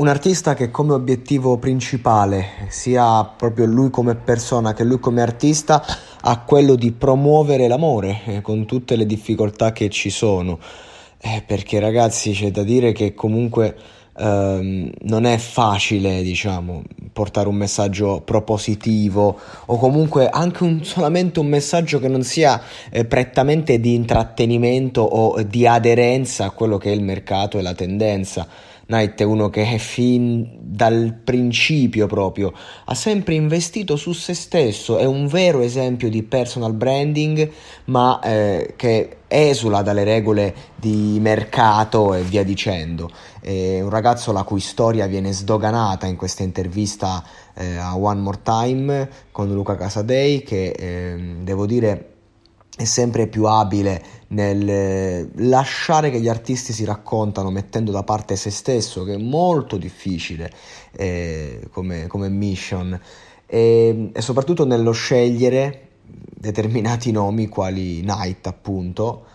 Un artista che come obiettivo principale, sia proprio lui come persona che lui come artista, ha quello di promuovere l'amore eh, con tutte le difficoltà che ci sono. Eh, perché ragazzi c'è da dire che comunque ehm, non è facile, diciamo, portare un messaggio propositivo o comunque anche un, solamente un messaggio che non sia eh, prettamente di intrattenimento o di aderenza a quello che è il mercato e la tendenza. Knight è uno che fin dal principio proprio ha sempre investito su se stesso, è un vero esempio di personal branding, ma eh, che esula dalle regole di mercato e via dicendo. È un ragazzo la cui storia viene sdoganata in questa intervista eh, a One More Time con Luca Casadei che eh, devo dire è sempre più abile nel lasciare che gli artisti si raccontano mettendo da parte se stesso, che è molto difficile eh, come, come, mission, e, e, soprattutto nello scegliere determinati nomi quali Night appunto,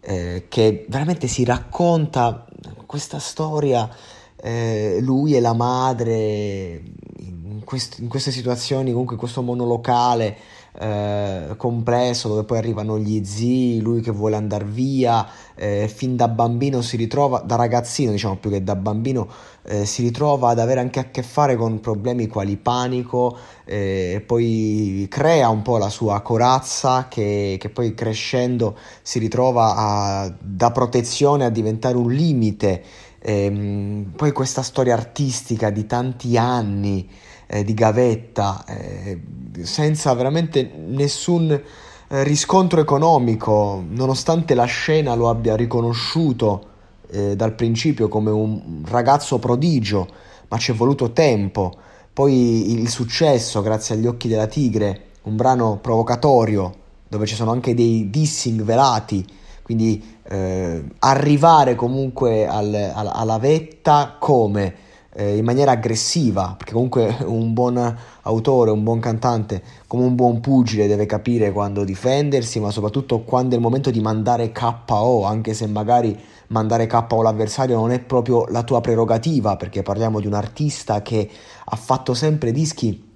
eh, che veramente si racconta questa storia, eh, lui e la madre in, quest- in queste situazioni, comunque in questo monolocale eh, complesso dove poi arrivano gli zii, lui che vuole andare via, eh, fin da bambino si ritrova, da ragazzino diciamo più che da bambino, eh, si ritrova ad avere anche a che fare con problemi quali panico, eh, poi crea un po' la sua corazza che, che poi crescendo si ritrova a, da protezione a diventare un limite. Ehm, poi questa storia artistica di tanti anni eh, di gavetta, eh, senza veramente nessun eh, riscontro economico, nonostante la scena lo abbia riconosciuto eh, dal principio come un ragazzo prodigio, ma ci è voluto tempo. Poi il successo, grazie agli occhi della tigre, un brano provocatorio dove ci sono anche dei dissing velati, quindi eh, arrivare comunque al, al, alla vetta come eh, in maniera aggressiva, perché comunque un buon autore, un buon cantante, come un buon pugile deve capire quando difendersi, ma soprattutto quando è il momento di mandare KO, anche se magari mandare KO l'avversario non è proprio la tua prerogativa, perché parliamo di un artista che ha fatto sempre dischi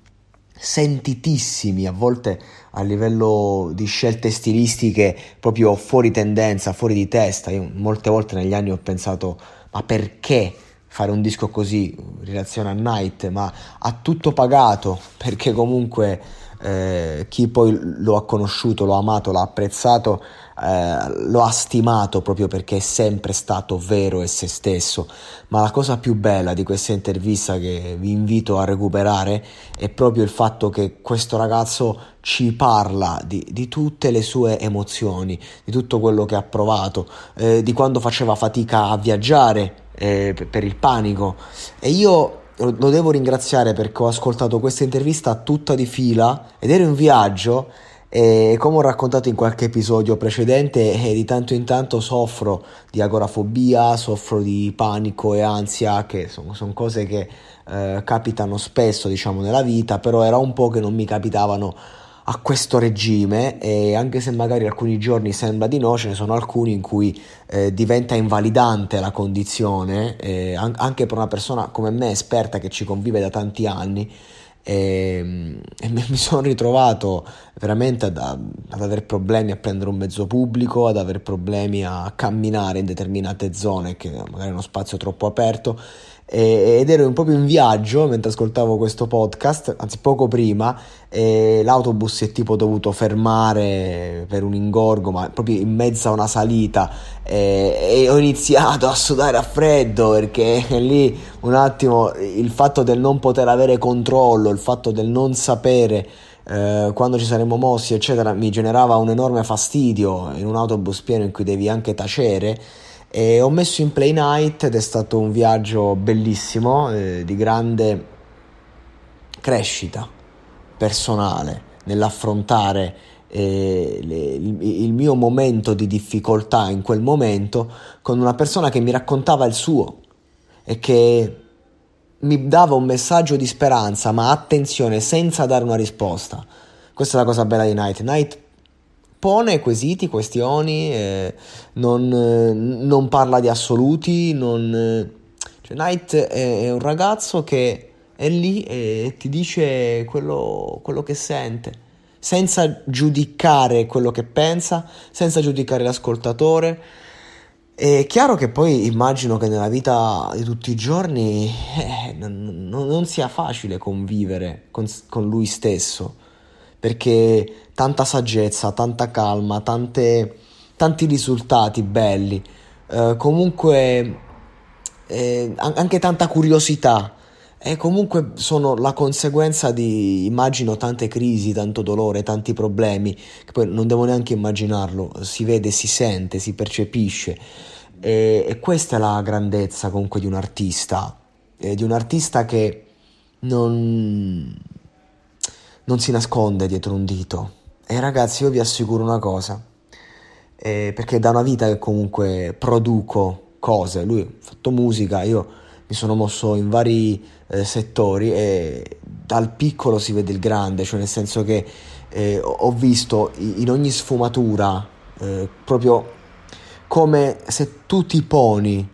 sentitissimi, a volte a livello di scelte stilistiche proprio fuori tendenza, fuori di testa. Io molte volte negli anni ho pensato ma perché fare un disco così in relazione a Night, ma ha tutto pagato perché comunque eh, chi poi lo ha conosciuto, lo ha amato, l'ha apprezzato, eh, lo ha stimato proprio perché è sempre stato vero e se stesso. Ma la cosa più bella di questa intervista che vi invito a recuperare è proprio il fatto che questo ragazzo ci parla di, di tutte le sue emozioni, di tutto quello che ha provato, eh, di quando faceva fatica a viaggiare eh, per il panico. E io lo devo ringraziare perché ho ascoltato questa intervista tutta di fila ed ero in viaggio e come ho raccontato in qualche episodio precedente eh, di tanto in tanto soffro di agorafobia, soffro di panico e ansia che sono, sono cose che eh, capitano spesso diciamo nella vita però era un po' che non mi capitavano a questo regime e anche se magari alcuni giorni sembra di no, ce ne sono alcuni in cui eh, diventa invalidante la condizione, eh, anche per una persona come me, esperta che ci convive da tanti anni. E, e mi sono ritrovato veramente ad, ad avere problemi a prendere un mezzo pubblico, ad avere problemi a camminare in determinate zone che magari è uno spazio troppo aperto ed ero proprio in viaggio mentre ascoltavo questo podcast, anzi poco prima, e l'autobus si è tipo dovuto fermare per un ingorgo, ma proprio in mezzo a una salita. E, e ho iniziato a sudare a freddo perché lì un attimo il fatto del non poter avere controllo, il fatto del non sapere eh, quando ci saremmo mossi, eccetera, mi generava un enorme fastidio in un autobus pieno in cui devi anche tacere e ho messo in Play Night ed è stato un viaggio bellissimo, eh, di grande crescita personale nell'affrontare eh, le, il, il, mio momento di difficoltà in quel momento con una persona che mi raccontava il suo e che mi dava un messaggio di speranza, ma attenzione, senza dare una risposta. Questa è la cosa bella di Night. Night pone quesiti, questioni, eh, non, eh, non, parla di assoluti, non, eh, cioè Knight è, è, un ragazzo che è lì e ti dice quello, quello che sente, senza giudicare quello che pensa, senza giudicare l'ascoltatore. È chiaro che poi immagino che nella vita di tutti i giorni eh, non, non, sia facile convivere con, con lui stesso perché tanta saggezza, tanta calma, tante, tanti risultati belli, eh, comunque eh, anche tanta curiosità. E comunque sono la conseguenza di, immagino, tante crisi, tanto dolore, tanti problemi, che poi non devo neanche immaginarlo, si vede, si sente, si percepisce. E, e questa è la grandezza comunque di un artista, eh, di un artista che non, non si nasconde dietro un dito. E ragazzi, io vi assicuro una cosa, eh, perché da una vita che comunque produco cose, lui ha fatto musica, io mi sono mosso in vari eh, settori e dal piccolo si vede il grande, cioè nel senso che eh, ho visto in ogni sfumatura eh, proprio come se tu ti poni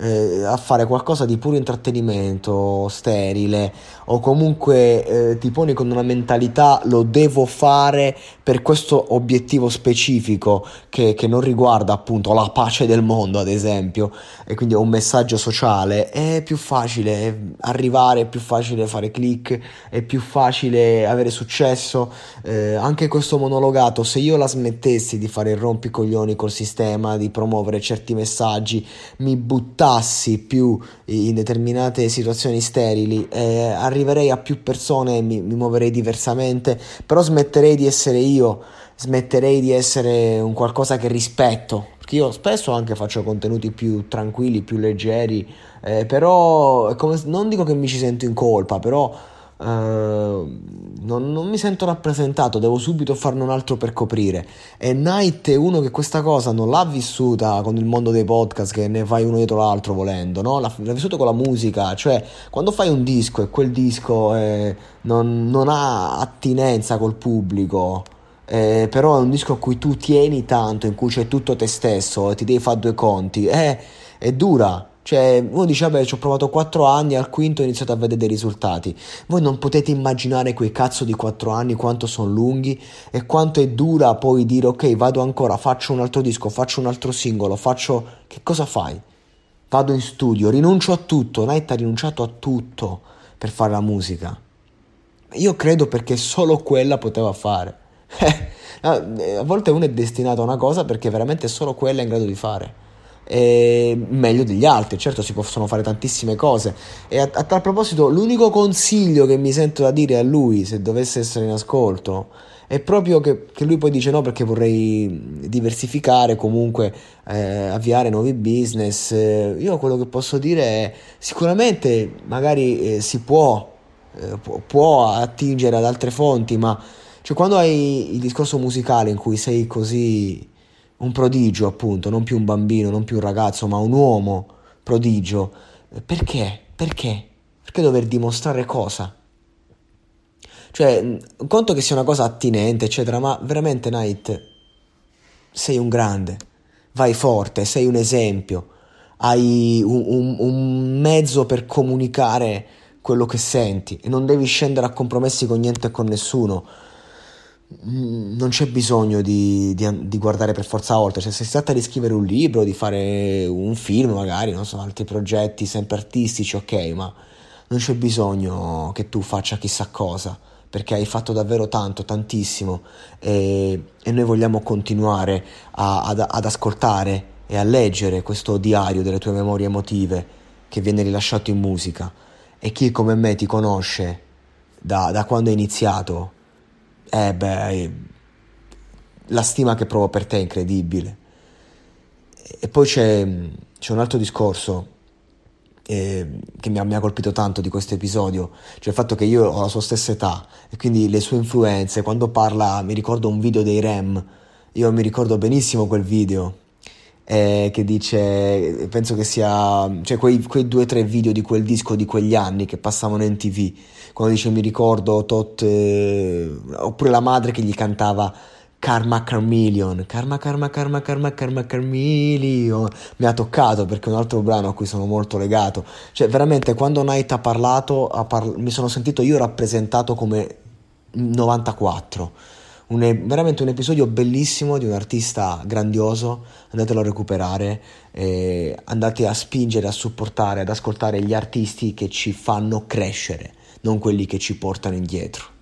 eh, a fare qualcosa di puro intrattenimento, sterile, o comunque eh, ti poni con una mentalità lo devo fare per questo obiettivo specifico che, che, non riguarda appunto la pace del mondo, ad esempio, e quindi un messaggio sociale, è più facile arrivare, è più facile fare click, è più facile avere successo. Eh, anche questo monologato, se io la smettessi di fare il rompicoglioni col sistema, di promuovere certi messaggi, mi buttassi passi più in determinate situazioni sterili, eh, arriverei a più persone mi, mi muoverei diversamente, però smetterei di essere io, smetterei di essere un qualcosa che rispetto, io spesso anche faccio contenuti più tranquilli, più leggeri, eh, però come, non dico che mi ci sento in colpa, però Uh, non, non, mi sento rappresentato, devo subito farne un altro per coprire. E Night è uno che questa cosa non l'ha vissuta con il mondo dei podcast, che ne fai uno dietro l'altro volendo, no? L'ha, l'ha vissuto con la musica, cioè quando fai un disco e quel disco eh, non, non, ha attinenza col pubblico. Eh, però è un disco a cui tu tieni tanto, in cui c'è tutto te stesso e ti devi fare due conti, eh, è dura, cioè, uno dice, vabbè, ci ho provato 4 anni, al quinto ho iniziato a vedere dei risultati. Voi non potete immaginare quei cazzo di 4 anni, quanto sono lunghi e quanto è dura poi dire, ok, vado ancora, faccio un altro disco, faccio un altro singolo, faccio... Che cosa fai? Vado in studio, rinuncio a tutto. Night ha rinunciato a tutto per fare la musica. Io credo perché solo quella poteva fare. a volte uno è destinato a una cosa perché veramente solo quella è in grado di fare eh, meglio degli altri. Certo, si possono fare tantissime cose. E a, a, tal proposito, l'unico consiglio che mi sento da dire a lui, se dovesse essere in ascolto, è proprio che, che lui poi dice no perché vorrei diversificare, comunque eh, avviare nuovi business. io quello che posso dire è sicuramente magari eh, si può, eh, può, può attingere ad altre fonti, ma cioè, quando hai il discorso musicale in cui sei così un prodigio appunto, non più un bambino, non più un ragazzo, ma un uomo prodigio. Perché? Perché? Perché dover dimostrare cosa? Cioè, conto che sia una cosa attinente, eccetera, ma veramente Night sei un grande, vai forte, sei un esempio, hai un, un, un mezzo per comunicare quello che senti e non devi scendere a compromessi con niente e con nessuno non c'è bisogno di, di, di, guardare per forza oltre, cioè, se si tratta di scrivere un libro, di fare un film magari, non so, altri progetti sempre artistici, ok, ma non c'è bisogno che tu faccia chissà cosa, perché hai fatto davvero tanto, tantissimo e, e noi vogliamo continuare a, ad, ad ascoltare e a leggere questo diario delle tue memorie emotive che viene rilasciato in musica. E chi come me ti conosce da, da quando è iniziato, eh beh, la stima che provo per te è incredibile. E poi c'è, c'è un altro discorso eh, che mi ha, mi ha, colpito tanto di questo episodio, cioè il fatto che io ho la sua stessa età e quindi le sue influenze, quando parla, mi ricordo un video dei Rem, io mi ricordo benissimo quel video eh, che dice, penso che sia, cioè quei, quei due o tre video di quel disco di quegli anni che passavano in tv, quando dice mi ricordo tot, eh, oppure la madre che gli cantava Karma Carmillion, Karma Karma Karma Karma Karma Carmillion, mi ha toccato perché è un altro brano a cui sono molto legato, cioè veramente quando Night ha parlato ha parla- mi sono sentito io rappresentato come 94 un, veramente un episodio bellissimo di un artista grandioso, andatelo a recuperare, eh, andate a spingere, a supportare, ad ascoltare gli artisti che ci fanno crescere, non quelli che ci portano indietro.